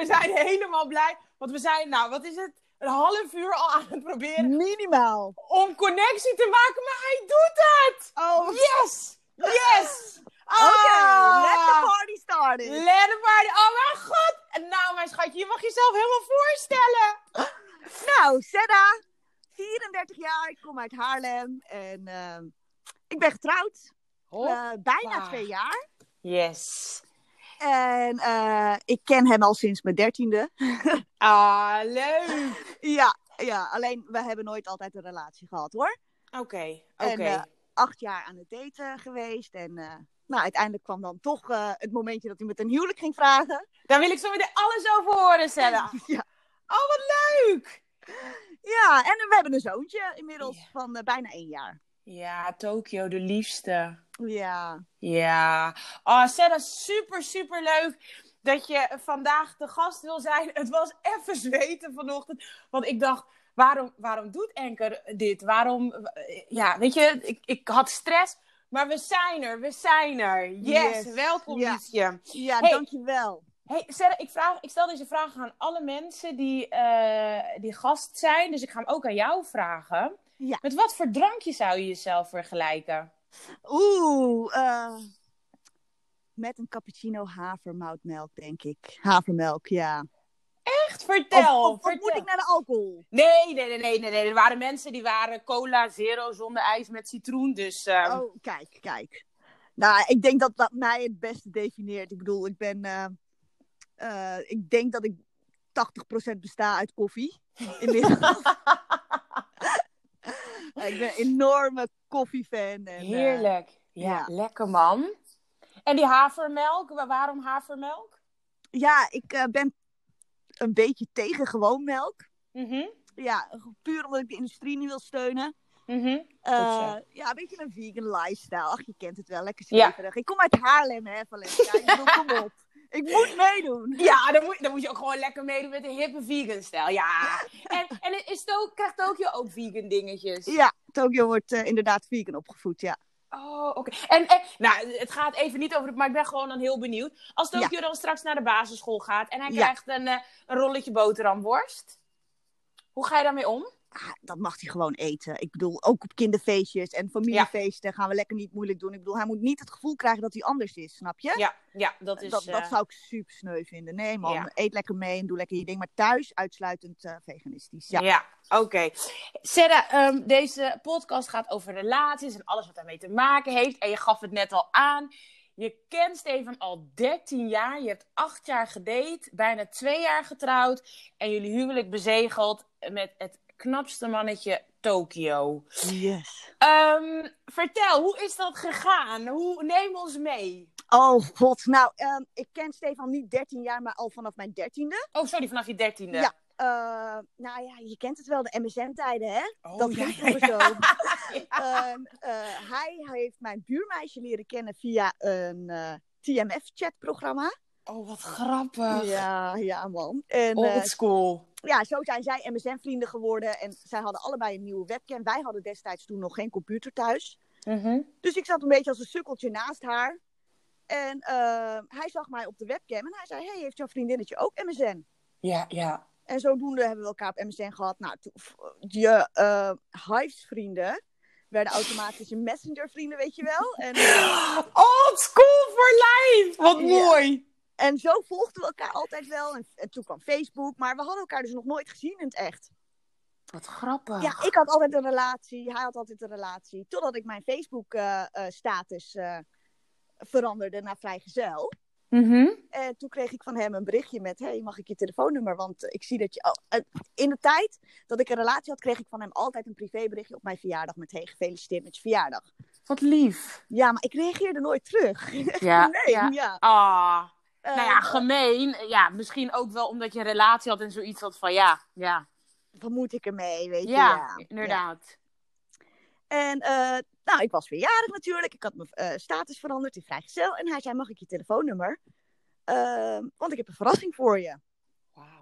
we zijn helemaal blij. Want we zijn, nou, wat is het? Een half uur al aan het proberen Minimaal. om connectie te maken, maar hij doet het! Oh, oké. Yes! Yes! let the party started. Let the party. Oh mijn god! Nou, mijn schatje, je mag jezelf helemaal voorstellen. Nou, Sedda, 34 jaar, ik kom uit Haarlem en ehm, ik ben getrouwd. Eh, bijna twee jaar. Yes. En eh, ik ken hem al sinds mijn dertiende. Ah, leuk. ja, ja, alleen we hebben nooit altijd een relatie gehad hoor. Oké, oké. eh, Acht jaar aan het daten geweest. En eh, nou, uiteindelijk kwam dan toch het momentje dat hij met een huwelijk ging vragen. Daar wil ik zo meteen alles over horen, Sarah. Ja. Oh, wat leuk. Ja, en we hebben een zoontje inmiddels van bijna één jaar. Ja, Tokio, de liefste. Ja. Ja. Oh, Sarah, super, super leuk dat je vandaag de gast wil zijn. Het was even zweten vanochtend. Want ik dacht, waarom, waarom doet Enker dit? Waarom, eh, ja, weet je, ik, ik had stress. Maar we zijn er, we zijn er. Yes, Yes. welkom Ja. Liesje. Ja, Hey. dankjewel. Hey, Sarah, ik, vraag, ik stel deze vraag aan alle mensen die, eh, die gast zijn. Dus ik ga hem ook aan jou vragen. Ja. Met wat voor drankje zou je jezelf vergelijken? Oeh, eh, met een cappuccino havermoutmelk, denk ik. Havermelk, ja. Echt, vertel. of, vertel. moet ik naar de alcohol? Nee, nee, nee, nee, nee, nee. Er waren mensen die waren cola zero zonder ijs met citroen. Dus ehm, Oh, kijk, kijk. Nou, ik denk dat dat mij het beste definieert. Ik bedoel, ik ben... eh, eh, ik denk dat ik 80% besta uit koffie. Inmiddels. Ik ben een enorme koffiefan. En, eh, heerlijk. ja, ja. lekker man. En die havermelk, wa- waarom havermelk? ja, ik eh, ben een beetje tegen gewoon melk. Mhm, Ja, puur omdat ik de industrie niet wil steunen. mhm. Eh, ja, een beetje een vegan lifestyle. Ach, je kent het wel. Lekker Ja. zweverig. Ik kom uit Haarlem, hè, Valencia. Ik bedoel, kom op. Ik moet meedoen. Ja, dan moet, dan moet je ook gewoon lekker meedoen met de hippe vegan stijl. Ja. En, en is to krijgt Tokio ook vegan dingetjes? Ja, Tokio wordt eh, inderdaad vegan opgevoed, ja. Oh, oké. En, en nou, het gaat even niet over het, maar ik ben gewoon dan heel benieuwd. Als Tokio dan straks naar de basisschool gaat en hij Ja. krijgt een, eh, een rolletje boterhamworst, hoe ga je daarmee om? Ah, dat mag hij gewoon eten. Ik bedoel, ook op kinderfeestjes en familiefeesten gaan we lekker niet moeilijk doen. Ik bedoel, hij moet niet het gevoel krijgen dat hij anders is, snap je? Ja, ja dat is. dat, dat eh, zou ik super sneu vinden. Nee man, Ja. eet lekker mee en doe lekker je ding. Maar thuis uitsluitend eh, veganistisch. Ja. Ja, oké. Sarah, ehm, deze podcast gaat over relaties en alles wat daarmee te maken heeft. En je gaf het net al aan. Je kent Steven al 13 jaar. Je hebt 8 jaar gedate, bijna 2 jaar getrouwd. En jullie huwelijk bezegeld met het knapste mannetje Tokio. Yes. Ehm, vertel, hoe is dat gegaan? Hoe, neem ons mee. Oh god, nou, ehm, ik ken Stefan niet 13 jaar, maar al vanaf mijn dertiende. Oh, sorry, vanaf je dertiende. Ja. Eh, nou ja, je kent het wel, de MSN-tijden, hè? Oh, dat ja, ja, zo. Ehm, eh, hij heeft mijn buurmeisje leren kennen via een eh, TMF-chatprogramma. Oh, wat grappig. Ja, ja, man. En Old school. Ja, zo zijn zij MSN-vrienden geworden. En zij hadden allebei een nieuwe webcam. Wij hadden destijds toen nog geen computer thuis. Mhm. Dus ik zat een beetje als een sukkeltje naast haar. En eh, hij zag mij op de webcam en hij zei: Hey, heeft jouw vriendinnetje ook MSN? Ja, ja. En zodoende hebben we elkaar op MSN gehad. Nou, je eh Hives-vrienden werden automatisch je Messenger-vrienden, weet je wel. En, Old school for life! Wat Ja. mooi! En zo volgden we elkaar altijd wel. En, en toen kwam Facebook, maar we hadden elkaar dus nog nooit gezien in het echt. Wat grappig. Ja, ik had altijd een relatie, hij had altijd een relatie. Totdat ik mijn Facebook-status eh, veranderde naar vrijgezel. Mhm. En toen kreeg ik van hem een berichtje met: Hey, mag ik je telefoonnummer? Want eh, ik zie dat je. Oh, eh, in de tijd dat ik een relatie had, kreeg ik van hem altijd een privéberichtje op mijn verjaardag. Met: Hey, gefeliciteerd met je verjaardag. Wat lief. Ja, maar ik reageerde nooit terug. Ja. nee, ja. ja. Ah. Eh, nou ja, gemeen. Ja, misschien ook wel omdat je een relatie had en zoiets had van ja. Ja, wat moet ik ermee, weet je? ja, inderdaad. En eh, nou, ik was verjaardag natuurlijk. Ik had mijn eh, status veranderd in vrijgezel. En hij zei: Mag ik je telefoonnummer? Ehm, want ik heb een verrassing voor je.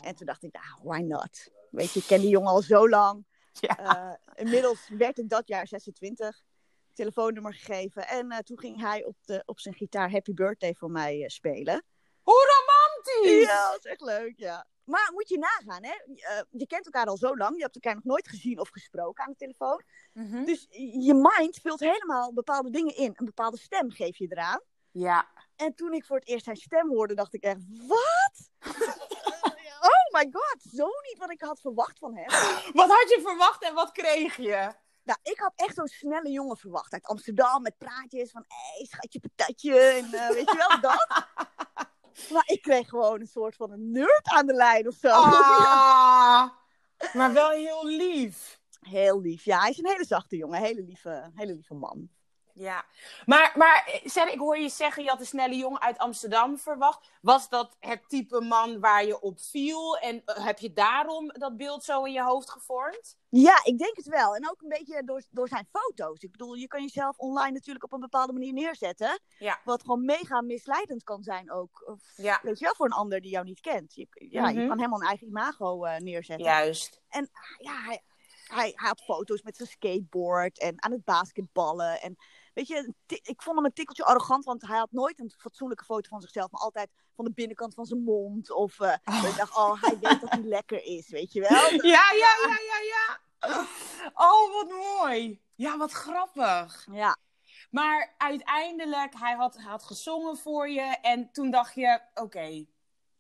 En toen dacht ik: Nou, why not? Weet je, ik ken die jongen al zo lang. Ja. Eh, inmiddels werd ik dat jaar 26. Telefoonnummer gegeven. En eh, toen ging hij op, de, op zijn gitaar Happy Birthday voor mij eh, spelen. Ja, dat is echt leuk, ja. Maar moet je nagaan, hè? Eh, je kent elkaar al zo lang. Je hebt elkaar nog nooit gezien of gesproken aan de telefoon. Mhm. Dus je mind vult helemaal bepaalde dingen in. Een bepaalde stem geef je eraan. Ja. En toen ik voor het eerst zijn stem hoorde, dacht ik echt, wat? oh my god, zo niet wat ik had verwacht van hem. Wat had je verwacht en wat kreeg je? Nou, ik had echt zo'n snelle jongen verwacht uit Amsterdam met praatjes van, hé, hey, schatje patatje, en eh, weet je wel, dat. Maar ik kreeg gewoon een soort van een nerd aan de lijn of zo. Ah, maar wel heel lief. Heel lief, ja, hij is een hele zachte jongen, hele lieve, hele lieve man. Ja, maar, maar Sarah, ik hoor je zeggen, je had een snelle jongen uit Amsterdam verwacht. Was dat het type man waar je op viel? En eh, heb je daarom dat beeld zo in je hoofd gevormd? Ja, ik denk het wel. En ook een beetje door, door zijn foto's. Ik bedoel, je kan jezelf online natuurlijk op een bepaalde manier neerzetten. Ja. Wat gewoon mega misleidend kan zijn ook. Of, Ja. Weet je wel, voor een ander die jou niet kent. Je, ja, je Mhm. kan helemaal een eigen imago eh, neerzetten. Juist. ja, hij, hij, hij had foto's met zijn skateboard en aan het basketballen. En weet je, ik vond hem een tikkeltje arrogant, want hij had nooit een fatsoenlijke foto van zichzelf, maar altijd van de binnenkant van zijn mond. Of Oh. ik dacht, oh, hij weet dat hij lekker is, weet je wel. Ja, ja, ja, ja, ja. Oh, wat mooi. Ja, wat grappig. Ja, Maar uiteindelijk, hij had, hij had gezongen voor je. En toen dacht je, oké.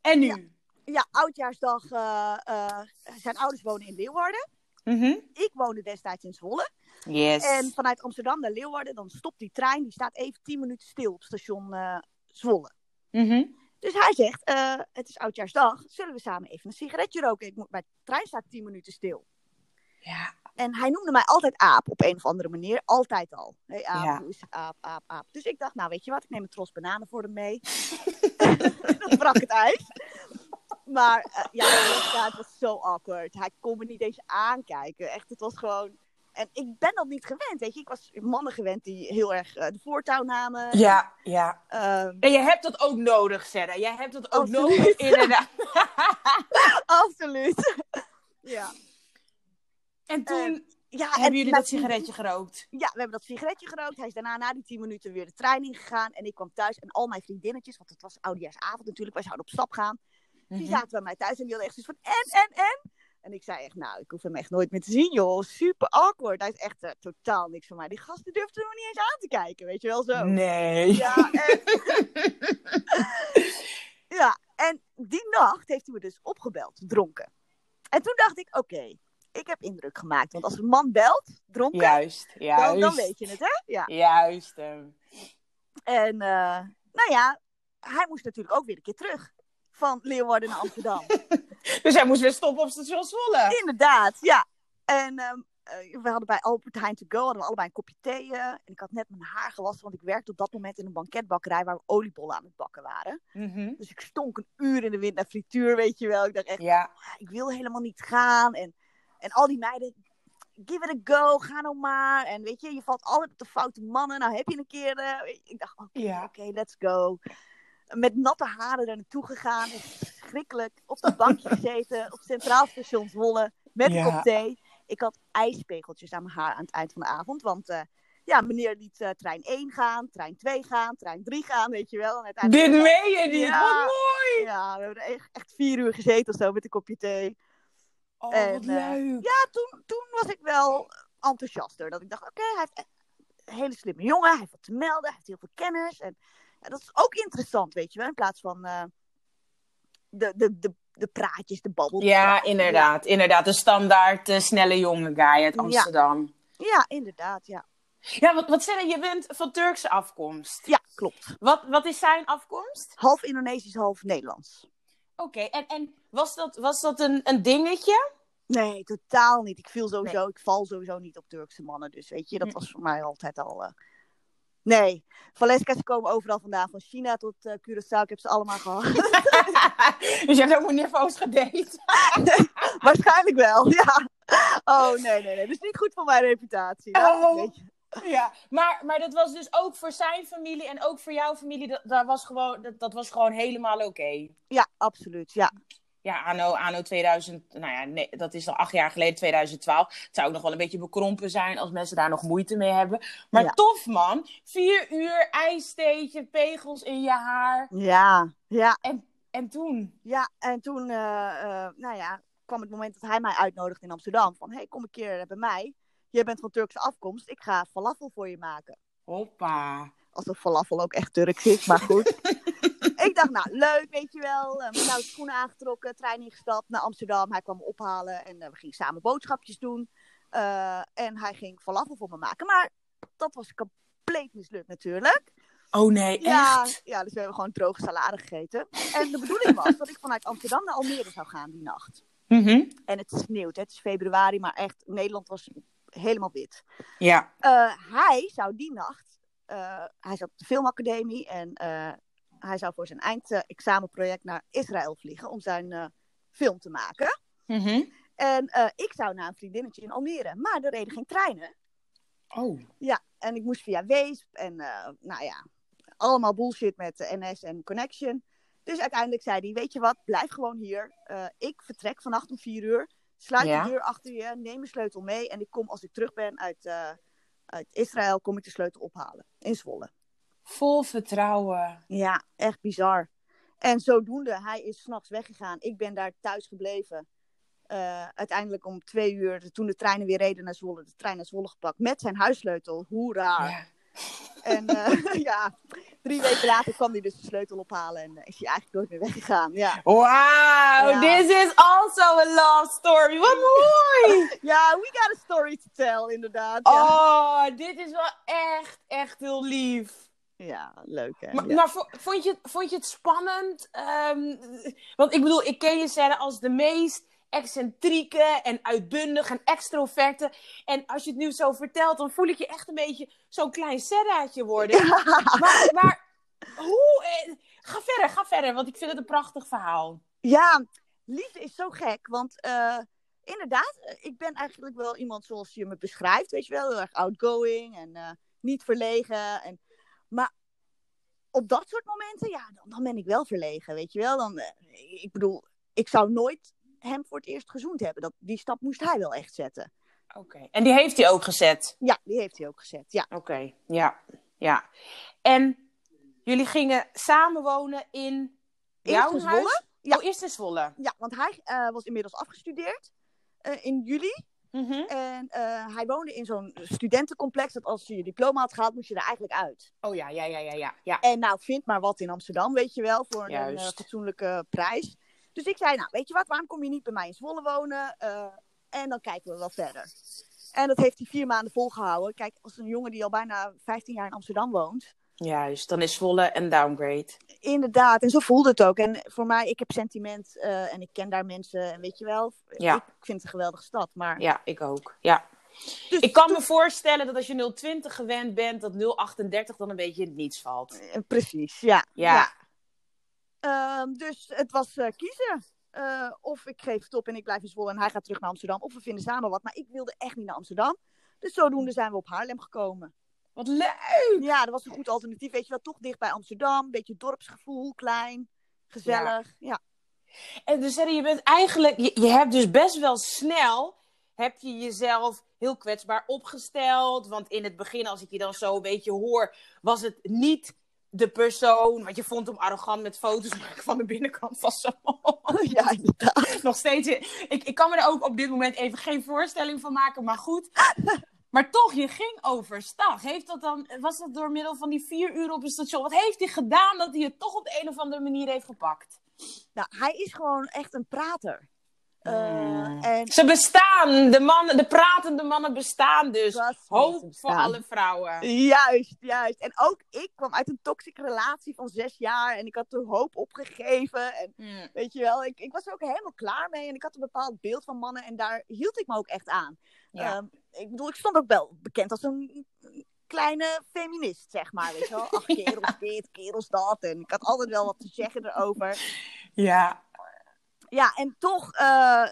En nu? ja oudjaarsdag, eh, eh, zijn ouders wonen in Leeuwarden. Mhm. Ik woonde destijds in Zwolle. Yes. En vanuit Amsterdam naar Leeuwarden, dan stopt die trein, die staat even 10 minuten stil op station eh, Zwolle. Mhm. Dus hij zegt, eh, het is oudjaarsdag, zullen we samen even een sigaretje roken? Ik moet, mijn trein staat 10 minuten stil. Ja. En hij noemde mij altijd aap op een of andere manier. Altijd al. Hey, aap, Ja. Aap, aap, aap. Dus ik dacht, nou weet je wat, ik neem een tros bananen voor hem mee. dat brak het ijs. Maar eh, ja, ja, het was zo awkward. Hij kon me niet eens aankijken. Echt, het was gewoon... En ik ben dat niet gewend, weet je. Ik was mannen gewend die heel erg eh, de voortouw namen. Ja, ja. Ehm, En je hebt dat ook nodig, Sarah. Jij hebt dat ook Absoluut. nodig, inderdaad. absoluut. ja. En toen ja, en hebben jullie dat tien- sigaretje gerookt. Ja, we hebben dat sigaretje gerookt. Hij is daarna na die 10 minuten weer de trein ingegaan. En ik kwam thuis en al mijn vriendinnetjes, want het was oudejaarsavond natuurlijk, wij zouden op stap gaan. Die Mhm. zaten bij mij thuis en die hadden echt zoiets van en, en, en. En ik zei echt, nou, ik hoef hem echt nooit meer te zien, joh. Super awkward. Hij is echt eh, totaal niks van mij. Die gasten durfden me niet eens aan te kijken, weet je wel zo. Nee. Ja, en... ja, en die nacht heeft hij me dus opgebeld, dronken. En toen dacht ik, oké, ik heb indruk gemaakt. Want als een man belt, dronken, Juist, juist. dan weet je het, hè? Ja. Juist. hem. En eh, nou ja, hij moest natuurlijk ook weer een keer terug. Van Leeuwarden naar Amsterdam. Dus hij moest weer stoppen op station Zwolle. Inderdaad, ja. En ehm, eh, we hadden bij Albert Heijn to go, hadden we allebei een kopje thee. en ik had net mijn haar gewassen, want ik werkte op dat moment in een banketbakkerij waar we oliebollen aan het bakken waren. Mhm. Dus ik stonk een uur in de wind naar frituur, weet je wel. Ik dacht echt, Ja. "Ah, ik wil helemaal niet gaan. En, en al die meiden, give it a go, ga nou maar. En weet je, je valt altijd op de foute mannen. Nou heb je een keer, eh, ik dacht, oké, Ja. oké, let's go. Met natte haren er naartoe gegaan. Echt Verschrikkelijk. Op dat bankje gezeten. Op Centraal Station Zwolle. Met een kop thee. Ik had ijspegeltjes aan mijn haar aan het eind van de avond. Want eh, ja, meneer liet eh, trein 1 gaan, trein 2 gaan, trein 3 gaan, weet je wel. En Dit meen je niet. Ja. Wat mooi. Ja, we hebben echt, echt vier uur gezeten of zo met een kopje thee. Oh, En, wat eh, leuk. Ja, toen, toen was ik wel enthousiaster. Dat ik dacht, oké, hij heeft een hele slimme jongen. Hij heeft wat te melden. Hij heeft heel veel kennis. En dat is ook interessant, weet je wel. In plaats van eh, de, de, de, de praatjes, de babbel. Ja, inderdaad. Inderdaad. De standaard eh, snelle jonge guy uit. Amsterdam. Ja, inderdaad, ja. Ja, wat, wat zeg je? Je bent van Turkse afkomst. Ja, klopt. Wat, wat is zijn afkomst? Half Indonesisch, half Nederlands. Oké, en, en was dat, was dat een, een dingetje? Nee, totaal niet. Ik viel sowieso, ik val sowieso niet op Turkse mannen. Dus weet je, dat Hm. was voor mij altijd al... eh, Nee, Valeska's komen overal vandaan. Van China tot eh, Curaçao. Ik heb ze allemaal gehad. dus je hebt ook niveaus gedate? Waarschijnlijk wel, ja. Oh, nee, nee, nee. Dat is niet goed voor mijn reputatie. Oh. Ja, maar, maar dat was dus ook voor zijn familie en ook voor jouw familie. Dat, dat, was, gewoon, dat, dat was gewoon helemaal oké. Ja, absoluut. Ja. Ja, anno, anno 2000, nou ja, nee, dat is al acht jaar geleden, 2012. Het zou ook nog wel een beetje bekrompen zijn als mensen daar nog moeite mee hebben. Maar Ja. tof man, vier uur ijssteetje, pegels in je haar. Ja, ja. En toen? Ja, en toen, eh, nou ja, kwam het moment dat hij mij uitnodigde in Amsterdam. Van, hey, kom een keer bij mij. Jij bent van Turkse afkomst. Ik ga falafel voor je maken. Hoppa. Alsof falafel ook echt Turks is, maar goed. dacht, nou, leuk, weet je wel. Uh, mijn schoenen aangetrokken, trein ingestapt naar Amsterdam. Hij kwam me ophalen en we gingen samen boodschapjes doen. en hij ging falafel voor me maken. Maar dat was compleet mislukt natuurlijk. Oh nee, ja, echt? Ja, dus we hebben gewoon droge salade gegeten. En de bedoeling was dat ik vanuit Amsterdam naar Almere zou gaan die nacht. Mm En het sneeuwt, het is februari, maar echt, Nederland was helemaal wit. Ja. Uh, hij zou die nacht, uh, hij zat op de filmacademie en uh, hij zou voor zijn eindexamenproject naar Israël vliegen om zijn film te maken. Mm -hmm. En ik zou naar een vriendinnetje in Almere, maar er reden geen treinen. Oh. Ja, en ik moest via Weesp en nou ja, allemaal bullshit met de NS en Connection. Dus uiteindelijk zei hij, weet je wat, blijf gewoon hier. Uh, ik vertrek vannacht om vier uur. Sluit Ja. de deur achter je, neem mijn sleutel mee. En ik kom, als ik terug ben uit, uh, uit Israël, kom ik de sleutel ophalen. In Zwolle. Vol vertrouwen. Ja, echt bizar. En zodoende, hij is s'nachts weggegaan. Ik ben daar thuis gebleven. Uh, uiteindelijk om twee uur, toen de treinen weer reden naar Zwolle, de trein naar Zwolle gepakt. Met zijn huissleutel. Hoe raar. Ja. En uh, ja, drie weken later kwam hij dus de sleutel ophalen en is hij eigenlijk nooit meer weggegaan. Ja, Wow, Ja. this is also a love story. Wat mooi! ja we got a story to tell, inderdaad. Ja, Oh, dit is wel echt, echt heel lief. Ja leuk hè. Maar, ja. maar vo- vond, je, vond je het spannend? Ehm, want ik bedoel, ik ken je Sarah als de meest excentrieke en uitbundig en extroverte. En als je het nu zo vertelt, dan voel ik je echt een beetje zo'n klein Sarah'tje worden. Maar, maar hoe... eh, Ga verder, ga verder, want ik vind het een prachtig verhaal. Ja, liefde is zo gek, want eh, inderdaad, eh, ik ben eigenlijk wel iemand zoals je me beschrijft, weet je wel, heel erg outgoing en niet verlegen. En, maar op dat soort momenten, ja, dan, dan ben ik wel verlegen, weet je wel. Dan, eh, ik bedoel, ik zou nooit hem voor het eerst gezoend hebben. Dat, die stap moest hij wel echt zetten. Oké. En die heeft hij ook gezet? Ja, die heeft hij ook gezet, ja. Oké, ja. ja. En jullie gingen samenwonen in jouw in huis? Ja. Oh, eerst in Zwolle. Ja, want hij eh, was inmiddels afgestudeerd eh, in juli. Mhm. En eh, hij woonde in zo'n studentencomplex. Dat als je je diploma had gehaald, moest je er eigenlijk uit. Oh ja, ja, ja, ja, ja. ja. En nou, vind maar wat in Amsterdam, weet je wel, voor een eh, fatsoenlijke prijs. Dus ik zei, nou, weet je wat, waarom kom je niet bij mij in Zwolle wonen? Eh, en dan kijken we wel verder. En dat heeft hij vier maanden volgehouden. Kijk, als een jongen die al bijna 15 jaar in Amsterdam woont. Juist, dan is Zwolle een downgrade. Inderdaad, en zo voelde het ook. En voor mij, ik heb sentiment eh, en ik ken daar mensen. En weet je wel, Ja. ik vind het een geweldige stad. Maar Ja, ik ook. Ja. Dus Ik kan toen- me voorstellen dat als je 020 gewend bent, dat 038 dan een beetje in het niets valt. Eh, Precies, ja. Ja. Ehm, dus het was eh, kiezen. Of ik geef het op en ik blijf in Zwolle en hij gaat terug naar Amsterdam. Of we vinden samen wat. Maar ik wilde echt niet naar Amsterdam. Dus zodoende zijn we op Haarlem gekomen. Wat leuk! Ja, dat was een goed alternatief. Weet je wel, toch dicht bij Amsterdam. Beetje dorpsgevoel, klein, gezellig. Ja, En dus Sarah, je bent eigenlijk, je, je hebt dus best wel snel, heb je jezelf heel kwetsbaar opgesteld. Want in het begin, als ik je dan zo een beetje hoor, was het niet de persoon, want je vond hem arrogant met foto's maken van de binnenkant van mond. ja inderdaad. Nog steeds, ik, ik kan me er ook op dit moment even geen voorstelling van maken, maar goed. Maar toch, je ging overstag. Heeft dat dan, was dat door middel van die vier uur op een station? Wat heeft hij gedaan dat hij het toch op de een of andere manier heeft gepakt? Nou, hij is gewoon echt een prater. Eh, Hmm. En Ze bestaan, de, mannen, de pratende mannen bestaan dus. Hoop voor alle vrouwen. Juist, juist. En ook ik kwam uit een toxische relatie van zes jaar. En ik had de hoop opgegeven. En Hmm. weet je wel, ik, ik was er ook helemaal klaar mee. En ik had een bepaald beeld van mannen. En daar hield ik me ook echt aan. Ja. Ehm, ik bedoel, ik stond ook wel bekend als een kleine feminist, zeg maar. Weet je wel, ach, kerels dit, kerels dat. En ik had altijd wel wat te zeggen erover. ja. Ja, en toch, eh,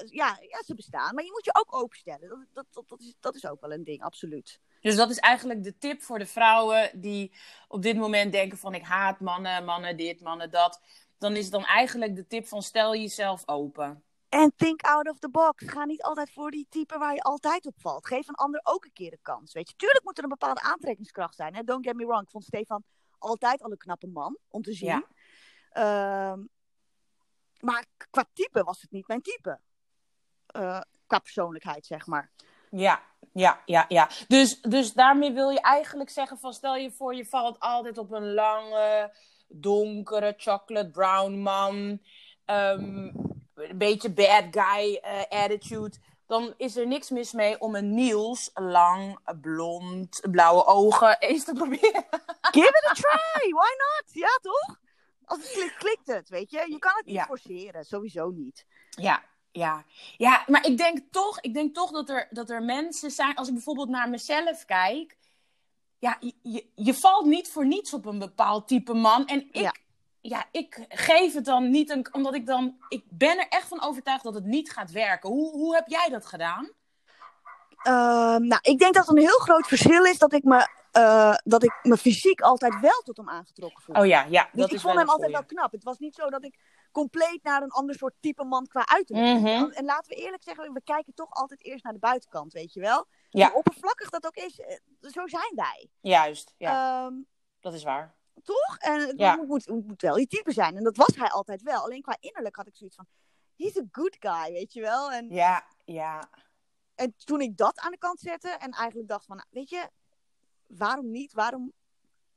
ja, ja, ze bestaan. Maar je moet je ook openstellen. Dat, dat, dat, dat, is, dat is ook wel een ding, absoluut. Dus dat is eigenlijk de tip voor de vrouwen die op dit moment denken van ik haat mannen, mannen dit, mannen dat. Dan is dan eigenlijk de tip van stel jezelf open. En think out of the box. Ga niet altijd voor die type waar je altijd op valt. Geef een ander ook een keer de kans. Weet je, tuurlijk moet er een bepaalde aantrekkingskracht zijn. Hè? Don't get me wrong. Ik vond Stefan altijd al een knappe man om te zien. Ja. Ehm, maar qua type was het niet mijn type. Uh, qua persoonlijkheid, zeg maar. Ja, ja, ja, ja. Dus, dus daarmee wil je eigenlijk zeggen van stel je voor je valt altijd op een lange, donkere chocolate brown man. Um, een beetje bad guy uh, attitude. Dan is er niks mis mee om een Niels lang, blond, blauwe ogen eens te proberen. Give it a try, why not? Ja, toch? Als het klikt, klikt het, weet je. Je kan het niet forceren, sowieso niet. Ja, ja. ja, maar ik denk toch, ik denk toch dat, er, dat er mensen zijn, als ik bijvoorbeeld naar mezelf kijk, ja, je, je valt niet voor niets op een bepaald type man. En ik, ja. ja ik geef het dan niet, een, omdat ik dan, ik ben er echt van overtuigd dat het niet gaat werken. Hoe, hoe heb jij dat gedaan? Ehm, nou, ik denk dat een heel groot verschil is dat ik me uh, dat ik me fysiek altijd wel tot hem aangetrokken voelde. Oh ja, ja. Dus ik vond hem altijd wel knap. Het was niet zo dat ik compleet naar een ander soort type man qua uiterlijk. Mm En laten we eerlijk zeggen, we kijken toch altijd eerst naar de buitenkant, weet je wel? Ja. Hoe oppervlakkig dat ook is, eh, zo zijn wij. Juist, ja. Um, dat is waar. Toch? En het ja. moet, moet, moet, wel die type zijn. En dat was hij altijd wel. Alleen qua innerlijk had ik zoiets van, he's a good guy, weet je wel? En, ja, ja. En toen ik dat aan de kant zette en eigenlijk dacht van, nou, weet je, waarom niet? Waarom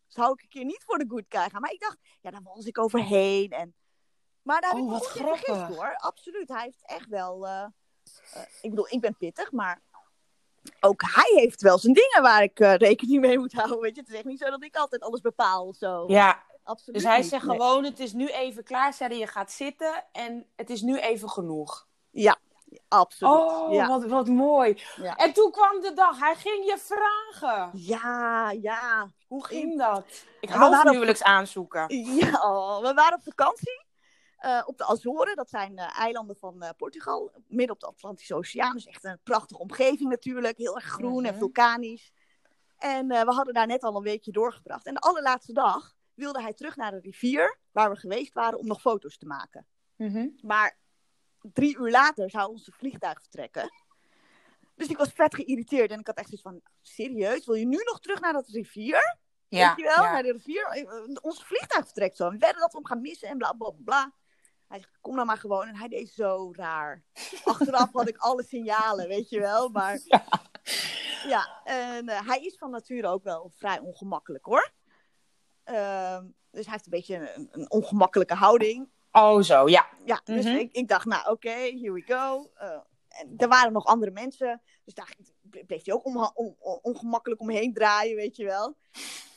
zou ik een keer niet voor de good guy gaan? Maar ik dacht, ja, dan was ik overheen. En... Maar daar heb oh, ik wat grappig. hoor. Absoluut. Hij heeft echt wel... Uh, uh, ik bedoel, ik ben pittig, maar ook hij heeft wel zijn dingen waar ik uh, rekening mee moet houden. Weet je, het is echt niet zo dat ik altijd alles bepaal zo. Ja, Absoluut dus hij zegt gewoon, het is nu even klaar, Sarah, je gaat zitten en het is nu even genoeg. Ja, Absoluut. Oh, ja. wat, wat mooi. Ja. En toen kwam de dag, hij ging je vragen. Ja, ja. Hoe ging dat? Ik hou van huwelijks aanzoeken. Ja, oh, we waren op vakantie. Uh, op de Azoren, dat zijn uh, eilanden van uh, Portugal, midden op de Atlantische Oceaan. Dus echt een prachtige omgeving natuurlijk, heel erg groen mm -hmm. en mhm. vulkanisch. En we hadden daar net al een weekje doorgebracht. En de allerlaatste dag wilde hij terug naar de rivier, waar we geweest waren, om nog foto's te maken. Mm -hmm. Maar drie uur later zou onze vliegtuig vertrekken. Dus ik was vet geïrriteerd en ik had echt zoiets van, serieus, wil je nu nog terug naar dat rivier? Ja, Weet je wel, naar de rivier. Eh, onze vliegtuig vertrekt zo. We werden dat we hem gaan missen en bla bla bla. Hij zegt, kom dan maar gewoon. En hij deed zo raar. Achteraf had ik alle signalen, weet je wel. Maar ja, ja en uh, hij is van nature ook wel vrij ongemakkelijk hoor. Uh, dus hij heeft een beetje een, een ongemakkelijke houding. Oh, zo, ja. Ja, dus mhm. ik, ik, dacht, nou oké, okay, here we go. Uh, en er waren nog andere mensen, dus daar bleef hij ook on, on, ongemakkelijk omheen draaien, weet je wel.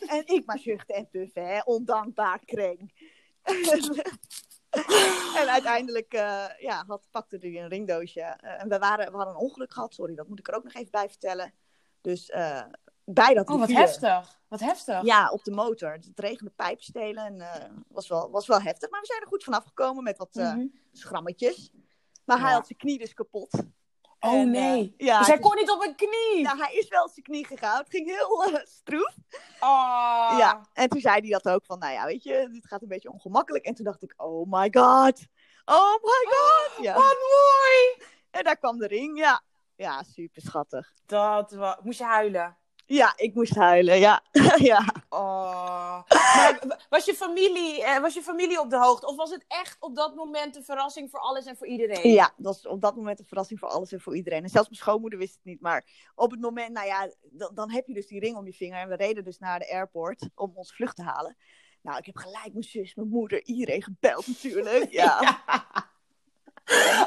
En ik maar zuchten en puffen, hè, ondankbaar kreng. en uiteindelijk uh, ja, had, pakte hij een ringdoosje. Uh, en we, waren, we hadden een ongeluk gehad, sorry, dat moet ik er ook nog even bij vertellen. Dus bij dat Oh, wat heftig. Wat heftig. Ja, op de motor. Het regende pijpstelen en uh, was, wel, was wel heftig. Maar we zijn er goed vanaf gekomen met wat uh, schrammetjes. Maar hij had zijn knie dus kapot. Oh en, nee. Uh, ja, dus hij kon niet op een knie. Nou, hij is wel op zijn knie gegaan. Het ging heel stroef. Oh. Ja, en toen zei hij dat ook van, nou ja, weet je, dit gaat een beetje ongemakkelijk. En toen dacht ik, oh my god. Oh my god. Ja. Wat mooi. En daar kwam de ring, ja. Ja, super schattig. Dat was... Moest je huilen? Ja, ik moest huilen, ja. ja. Oh. was, je familie, eh, was je familie op de hoogte? Of was het echt op dat moment een verrassing voor alles en voor iedereen? Ja, dat was op dat moment een verrassing voor alles en voor iedereen. En zelfs mijn schoonmoeder wist het niet. Maar op het moment, nou ja, dan, dan heb je dus die ring om je vinger. En we reden dus naar de airport om ons vlucht te halen. Nou, ik heb gelijk mijn zus, mijn moeder, iedereen gebeld natuurlijk. ja. ja.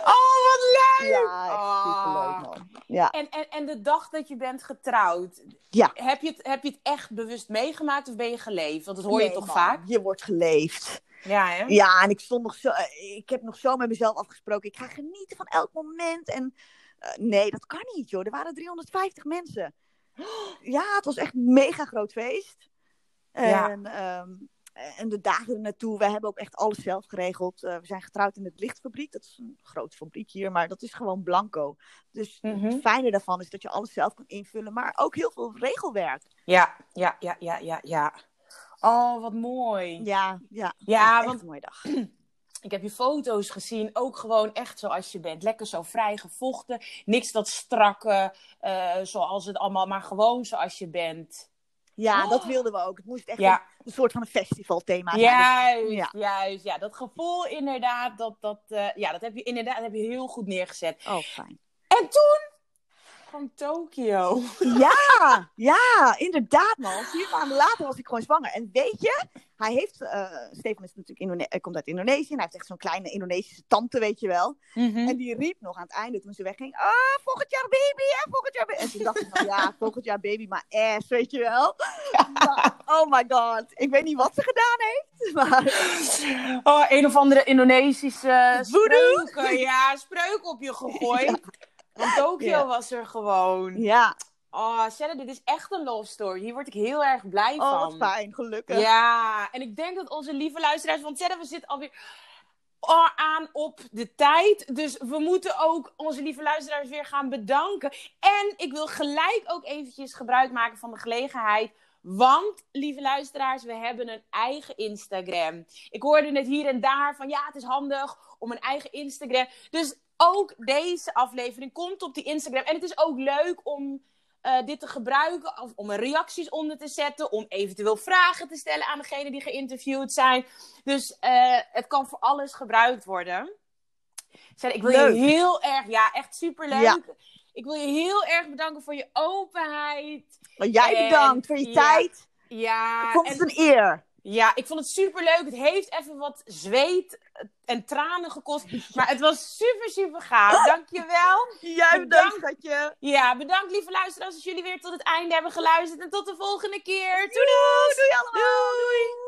Oh, wat leuk! Ja, oh. leuk man. Ja. En, en, en de dag dat je bent getrouwd, ja. heb, je het, heb je het echt bewust meegemaakt of ben je geleefd? Want dat hoor je toch vaak? Je wordt geleefd. Ja, hè? Ja, en ik stond nog zo, eh, ik heb nog zo met mezelf afgesproken. Ik ga genieten van elk moment. En uh, nee, dat kan niet, joh. Er waren 350 mensen. Ja, het was echt een mega groot feest. En ja. um, eh, en de dagen naartoe, we hebben ook echt alles zelf geregeld. Uh, we zijn getrouwd in het lichtfabriek. Dat is een groot fabriek hier, maar dat is gewoon blanco. Dus mm -hmm. het fijne daarvan is dat je alles zelf kan invullen, maar ook heel veel regelwerk. Ja, ja, ja, ja, ja, ja. Oh, wat mooi. Ja, ja. Ja, want een mooie dag. Ik heb je foto's gezien, ook gewoon echt zoals je bent. Lekker zo vrij gevochten. Niks dat strakke, uh, zoals het allemaal, maar gewoon zoals je bent. Ja, Oh. dat wilden we ook. Het moest echt Ja. een, een soort van een festivalthema zijn. Dus- Juist, ja. juist. Ja, dat gevoel inderdaad, dat, dat, eh, ja, dat heb je inderdaad heb je heel goed neergezet. Oh, fijn. En toen kwam Tokio. Ja, ja, inderdaad man. Vier maanden later was ik gewoon zwanger. En weet je, hij heeft, eh Stefan is natuurlijk Indone hij komt uit Indonesië. En hij heeft echt zo'n kleine Indonesische tante, weet je wel. Mhm. En die riep nog aan het einde toen ze wegging. Ah, volgend jaar baby, hè, volgend jaar toen dacht ik van, ja, volgend jaar baby, maar ass, weet je wel. Maar, oh my god, ik weet niet wat ze gedaan heeft. Maar Oh, een of andere Indonesische spreuken. Ja, spreuk op je gegooid. Want Tokio was er gewoon. ja, Oh, Senne, dit is echt een love story. Hier word ik heel erg blij oh van. wat fijn, gelukkig. Ja, en ik denk dat onze lieve luisteraars, want Senne, we zitten alweer oh, aan op de tijd. Dus we moeten ook onze lieve luisteraars weer gaan bedanken. En ik wil gelijk ook eventjes gebruik maken van de gelegenheid. Want, lieve luisteraars, we hebben een eigen Instagram. Ik hoorde net hier en daar van ja, het is handig om een eigen Instagram. Dus ook deze aflevering komt op die Instagram. En het is ook leuk om eh, dit te gebruiken, of om er reacties onder te zetten, om eventueel vragen te stellen aan degenen die geïnterviewd zijn. Dus eh, het kan voor alles gebruikt worden. Zeg, ik wil Leuk. je heel erg, ja, echt superleuk. Ja. Ik wil je heel erg bedanken voor je openheid. Maar jij En- bedankt voor je ja, tijd. Ja, Ik vond en- het een eer. Ja, ik vond het superleuk. Het heeft even wat zweet en tranen gekost. Maar het was super, super gaaf. Dankjewel. Jij Bedankt. schatje. Ja, bedankt lieve luisteraars als jullie weer tot het einde hebben geluisterd. En tot de volgende keer. Doei Doei, doei allemaal. doei.